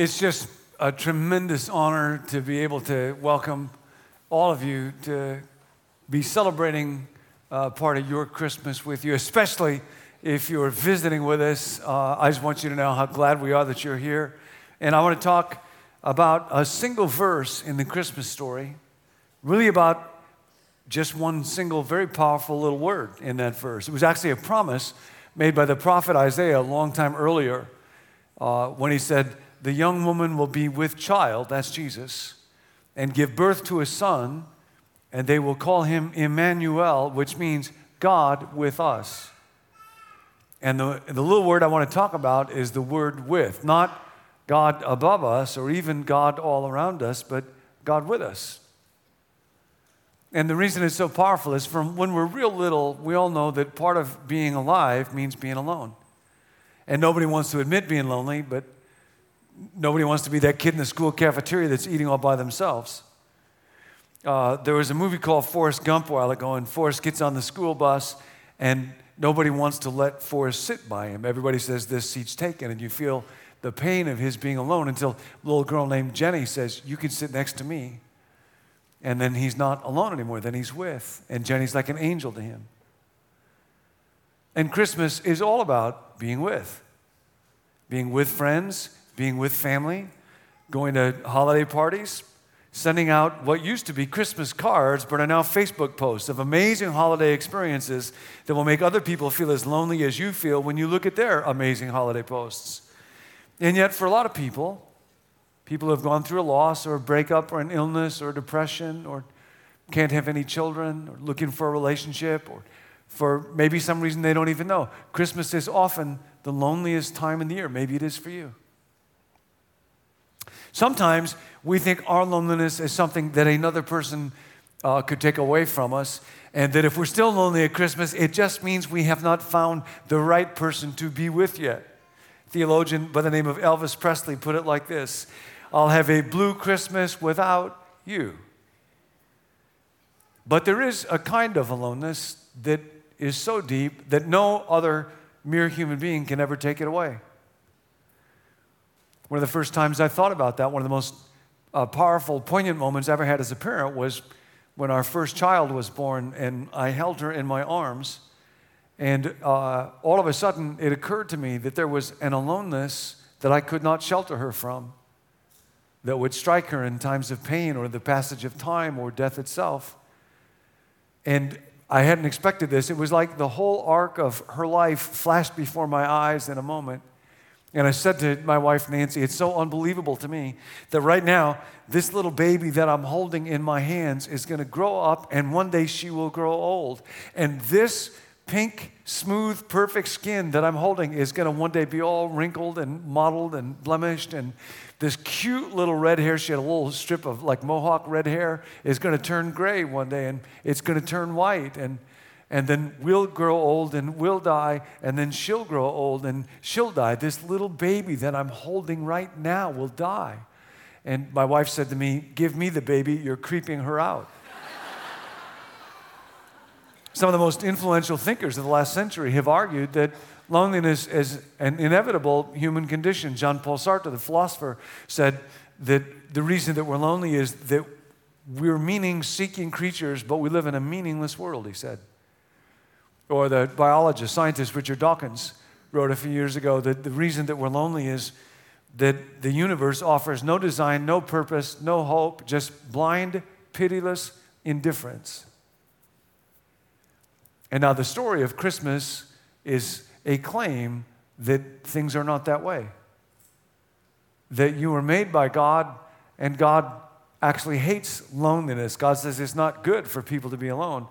It's just a tremendous honor to be able to welcome all of you to be celebrating uh, part of your Christmas with you, especially if you're visiting with us. Uh, I just want you to know how glad we are that you're here. And I want to talk about a single verse in the Christmas story, really about just one single, very powerful little word in that verse. It was actually a promise made by the prophet Isaiah a long time earlier uh, when he said, the young woman will be with child, that's Jesus, and give birth to a son, and they will call him Emmanuel, which means God with us. And the, the little word I want to talk about is the word with, not God above us or even God all around us, but God with us. And the reason it's so powerful is from when we're real little, we all know that part of being alive means being alone. And nobody wants to admit being lonely, but Nobody wants to be that kid in the school cafeteria that's eating all by themselves. Uh, there was a movie called Forrest Gump a while ago, and Forrest gets on the school bus, and nobody wants to let Forrest sit by him. Everybody says, This seat's taken, and you feel the pain of his being alone until a little girl named Jenny says, You can sit next to me. And then he's not alone anymore, then he's with. And Jenny's like an angel to him. And Christmas is all about being with, being with friends being with family, going to holiday parties, sending out what used to be Christmas cards, but are now Facebook posts of amazing holiday experiences that will make other people feel as lonely as you feel when you look at their amazing holiday posts. And yet, for a lot of people, people who have gone through a loss or a breakup or an illness or depression or can't have any children or looking for a relationship or for maybe some reason they don't even know, Christmas is often the loneliest time in the year. Maybe it is for you. Sometimes we think our loneliness is something that another person uh, could take away from us, and that if we're still lonely at Christmas, it just means we have not found the right person to be with yet. Theologian by the name of Elvis Presley put it like this I'll have a blue Christmas without you. But there is a kind of aloneness that is so deep that no other mere human being can ever take it away. One of the first times I thought about that, one of the most uh, powerful, poignant moments I ever had as a parent was when our first child was born and I held her in my arms. And uh, all of a sudden, it occurred to me that there was an aloneness that I could not shelter her from that would strike her in times of pain or the passage of time or death itself. And I hadn't expected this. It was like the whole arc of her life flashed before my eyes in a moment. And I said to my wife, Nancy, it's so unbelievable to me that right now, this little baby that I'm holding in my hands is going to grow up, and one day she will grow old. And this pink, smooth, perfect skin that I'm holding is going to one day be all wrinkled and mottled and blemished. And this cute little red hair, she had a little strip of like mohawk red hair, is going to turn gray one day, and it's going to turn white. And and then we'll grow old and we'll die, and then she'll grow old and she'll die. This little baby that I'm holding right now will die. And my wife said to me, Give me the baby, you're creeping her out. Some of the most influential thinkers of the last century have argued that loneliness is an inevitable human condition. Jean Paul Sartre, the philosopher, said that the reason that we're lonely is that we're meaning seeking creatures, but we live in a meaningless world, he said or the biologist, scientist Richard Dawkins wrote a few years ago that the reason that we're lonely is that the universe offers no design, no purpose, no hope, just blind, pitiless indifference. And now the story of Christmas is a claim that things are not that way. That you were made by God, and God actually hates loneliness. God says it's not good for people to be alone.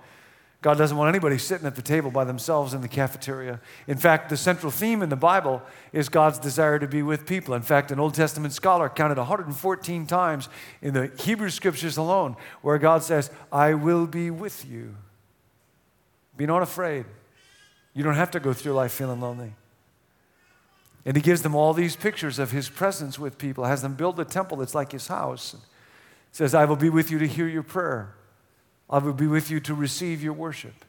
God doesn't want anybody sitting at the table by themselves in the cafeteria. In fact, the central theme in the Bible is God's desire to be with people. In fact, an Old Testament scholar counted 114 times in the Hebrew scriptures alone where God says, I will be with you. Be not afraid. You don't have to go through life feeling lonely. And he gives them all these pictures of his presence with people, has them build a temple that's like his house. Says, I will be with you to hear your prayer. I will be with you to receive your worship.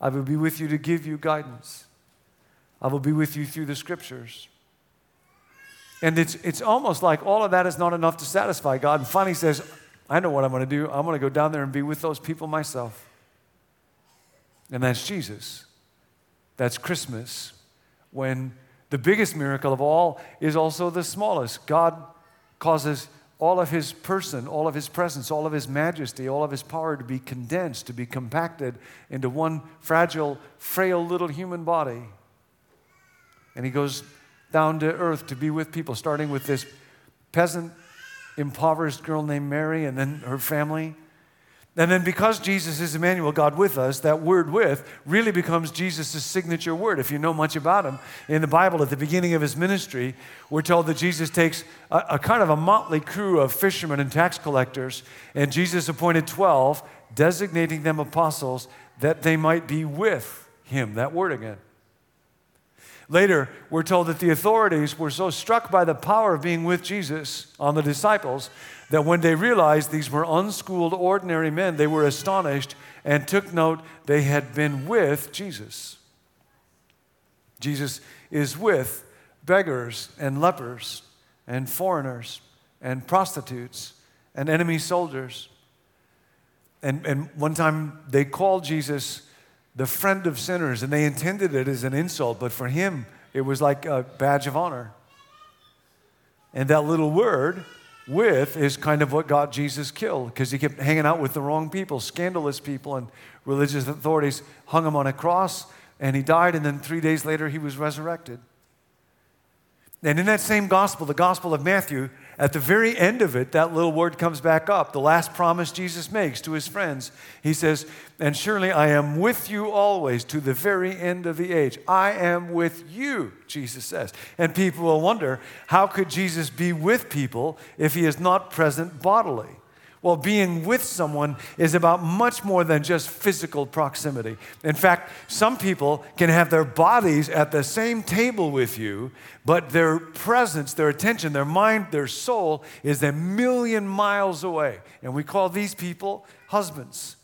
I will be with you to give you guidance. I will be with you through the scriptures. And it's, it's almost like all of that is not enough to satisfy God. And finally says, I know what I'm going to do. I'm going to go down there and be with those people myself. And that's Jesus. That's Christmas, when the biggest miracle of all is also the smallest. God causes all of his person, all of his presence, all of his majesty, all of his power to be condensed, to be compacted into one fragile, frail little human body. And he goes down to earth to be with people, starting with this peasant, impoverished girl named Mary and then her family. And then, because Jesus is Emmanuel, God with us, that word with really becomes Jesus' signature word. If you know much about him, in the Bible, at the beginning of his ministry, we're told that Jesus takes a, a kind of a motley crew of fishermen and tax collectors, and Jesus appointed 12, designating them apostles that they might be with him. That word again. Later, we're told that the authorities were so struck by the power of being with Jesus on the disciples that when they realized these were unschooled, ordinary men, they were astonished and took note they had been with Jesus. Jesus is with beggars and lepers and foreigners and prostitutes and enemy soldiers. And, and one time they called Jesus the friend of sinners, and they intended it as an insult, but for him, it was like a badge of honor. And that little word, with, is kind of what got Jesus killed because he kept hanging out with the wrong people, scandalous people, and religious authorities hung him on a cross, and he died, and then three days later, he was resurrected. And in that same gospel, the gospel of Matthew, at the very end of it, that little word comes back up. The last promise Jesus makes to his friends. He says, And surely I am with you always to the very end of the age. I am with you, Jesus says. And people will wonder, how could Jesus be with people if he is not present bodily? Well, being with someone is about much more than just physical proximity. In fact, some people can have their bodies at the same table with you, but their presence, their attention, their mind, their soul is a million miles away. And we call these people husbands.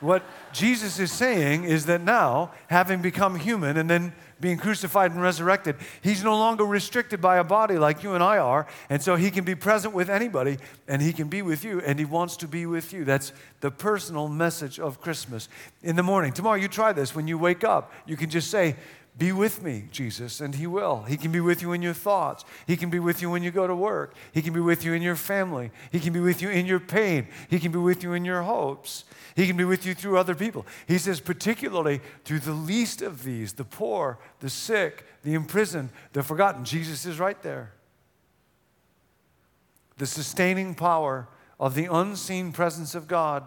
What Jesus is saying is that now, having become human and then being crucified and resurrected, he's no longer restricted by a body like you and I are. And so he can be present with anybody and he can be with you and he wants to be with you. That's the personal message of Christmas. In the morning, tomorrow you try this. When you wake up, you can just say, be with me, Jesus, and He will. He can be with you in your thoughts. He can be with you when you go to work. He can be with you in your family. He can be with you in your pain. He can be with you in your hopes. He can be with you through other people. He says, particularly through the least of these the poor, the sick, the imprisoned, the forgotten. Jesus is right there. The sustaining power of the unseen presence of God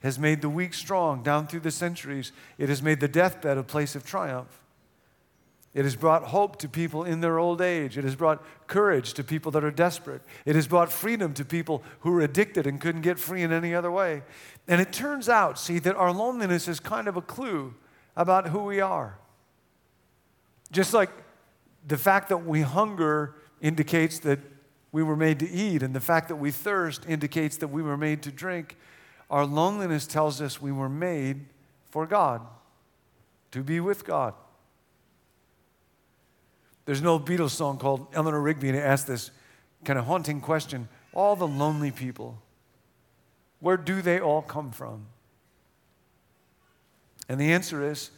has made the weak strong down through the centuries. It has made the deathbed a place of triumph. It has brought hope to people in their old age. It has brought courage to people that are desperate. It has brought freedom to people who are addicted and couldn't get free in any other way. And it turns out, see, that our loneliness is kind of a clue about who we are. Just like the fact that we hunger indicates that we were made to eat, and the fact that we thirst indicates that we were made to drink, our loneliness tells us we were made for God, to be with God. There's an old Beatles song called Eleanor Rigby, and it asks this kind of haunting question All the lonely people, where do they all come from? And the answer is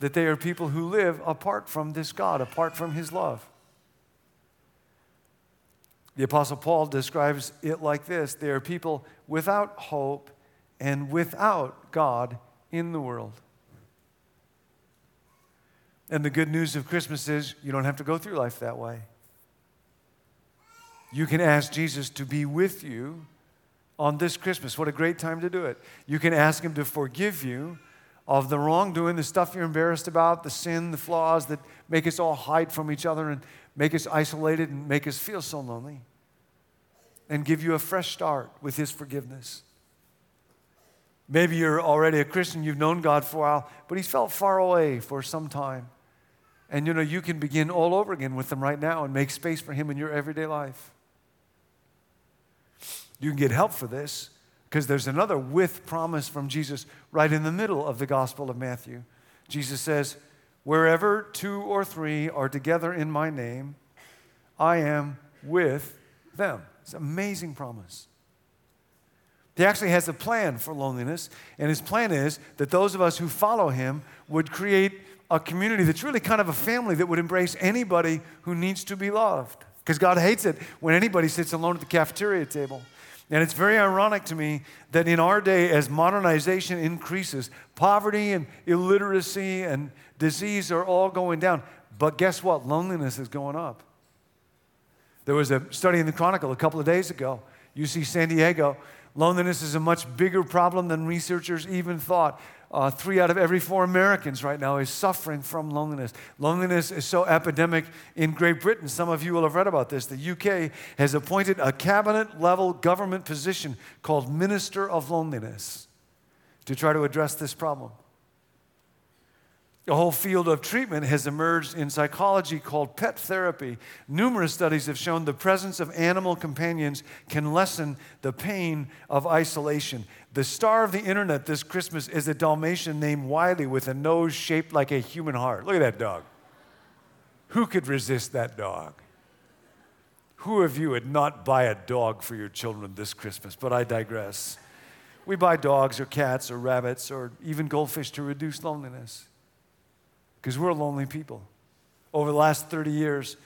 that they are people who live apart from this God, apart from His love. The Apostle Paul describes it like this they are people without hope and without God in the world. And the good news of Christmas is you don't have to go through life that way. You can ask Jesus to be with you on this Christmas. What a great time to do it. You can ask Him to forgive you of the wrongdoing, the stuff you're embarrassed about, the sin, the flaws that make us all hide from each other and make us isolated and make us feel so lonely. And give you a fresh start with His forgiveness. Maybe you're already a Christian, you've known God for a while, but He's felt far away for some time. And you know, you can begin all over again with them right now and make space for Him in your everyday life. You can get help for this because there's another with promise from Jesus right in the middle of the Gospel of Matthew. Jesus says, Wherever two or three are together in my name, I am with them. It's an amazing promise. He actually has a plan for loneliness, and his plan is that those of us who follow him would create a community that's really kind of a family that would embrace anybody who needs to be loved. Because God hates it when anybody sits alone at the cafeteria table. And it's very ironic to me that in our day, as modernization increases, poverty and illiteracy and disease are all going down. But guess what? Loneliness is going up. There was a study in the Chronicle a couple of days ago, UC San Diego. Loneliness is a much bigger problem than researchers even thought. Uh, three out of every four Americans right now is suffering from loneliness. Loneliness is so epidemic in Great Britain. Some of you will have read about this. The UK has appointed a cabinet level government position called Minister of Loneliness to try to address this problem. A whole field of treatment has emerged in psychology called pet therapy. Numerous studies have shown the presence of animal companions can lessen the pain of isolation. The star of the internet this Christmas is a Dalmatian named Wiley with a nose shaped like a human heart. Look at that dog. Who could resist that dog? Who of you would not buy a dog for your children this Christmas? But I digress. We buy dogs or cats or rabbits or even goldfish to reduce loneliness because we're lonely people. Over the last 30 years,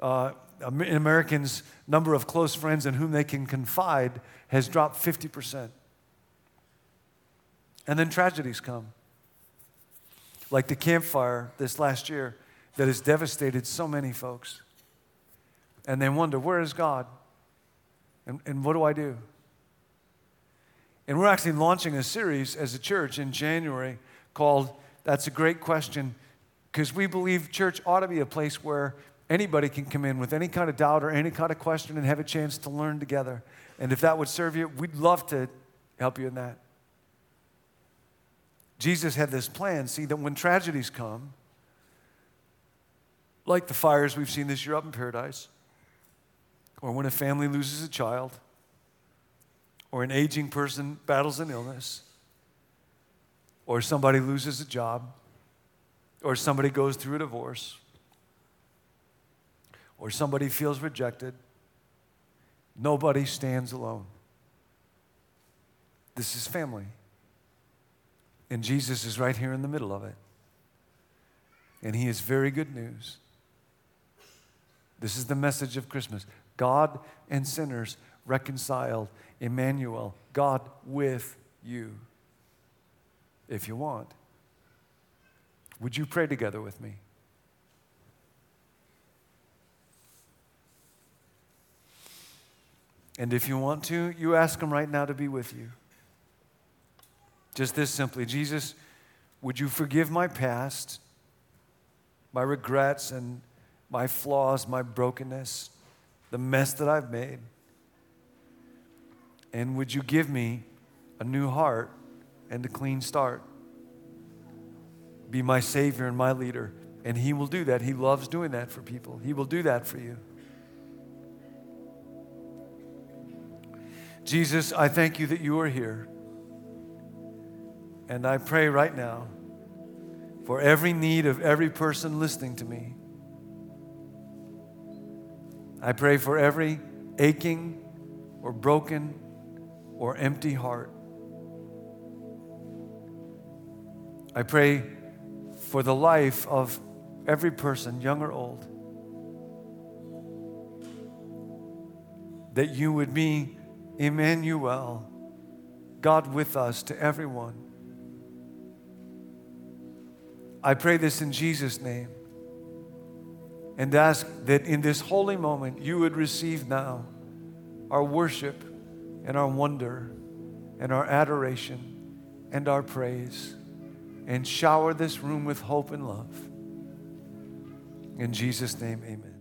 uh, Americans' number of close friends in whom they can confide has dropped 50%. And then tragedies come, like the Camp Fire this last year that has devastated so many folks. And they wonder, where is God? And, and what do I do? And we're actually launching a series as a church in January called That's a Great Question because we believe church ought to be a place where anybody can come in with any kind of doubt or any kind of question and have a chance to learn together. And if that would serve you, we'd love to help you in that. Jesus had this plan, see, that when tragedies come, like the fires we've seen this year up in Paradise, or when a family loses a child, or an aging person battles an illness, or somebody loses a job, or somebody goes through a divorce, or somebody feels rejected, nobody stands alone. This is family. And Jesus is right here in the middle of it. And he is very good news. This is the message of Christmas God and sinners reconciled. Emmanuel, God with you, if you want. Would you pray together with me? And if you want to, you ask Him right now to be with you. Just this simply Jesus, would you forgive my past, my regrets, and my flaws, my brokenness, the mess that I've made? And would you give me a new heart and a clean start? Be my Savior and my leader. And He will do that. He loves doing that for people. He will do that for you. Jesus, I thank you that you are here. And I pray right now for every need of every person listening to me. I pray for every aching or broken or empty heart. I pray for the life of every person, young or old. That you would be Emmanuel, God with us to everyone. I pray this in Jesus' name and ask that in this holy moment you would receive now our worship and our wonder and our adoration and our praise and shower this room with hope and love. In Jesus' name, amen.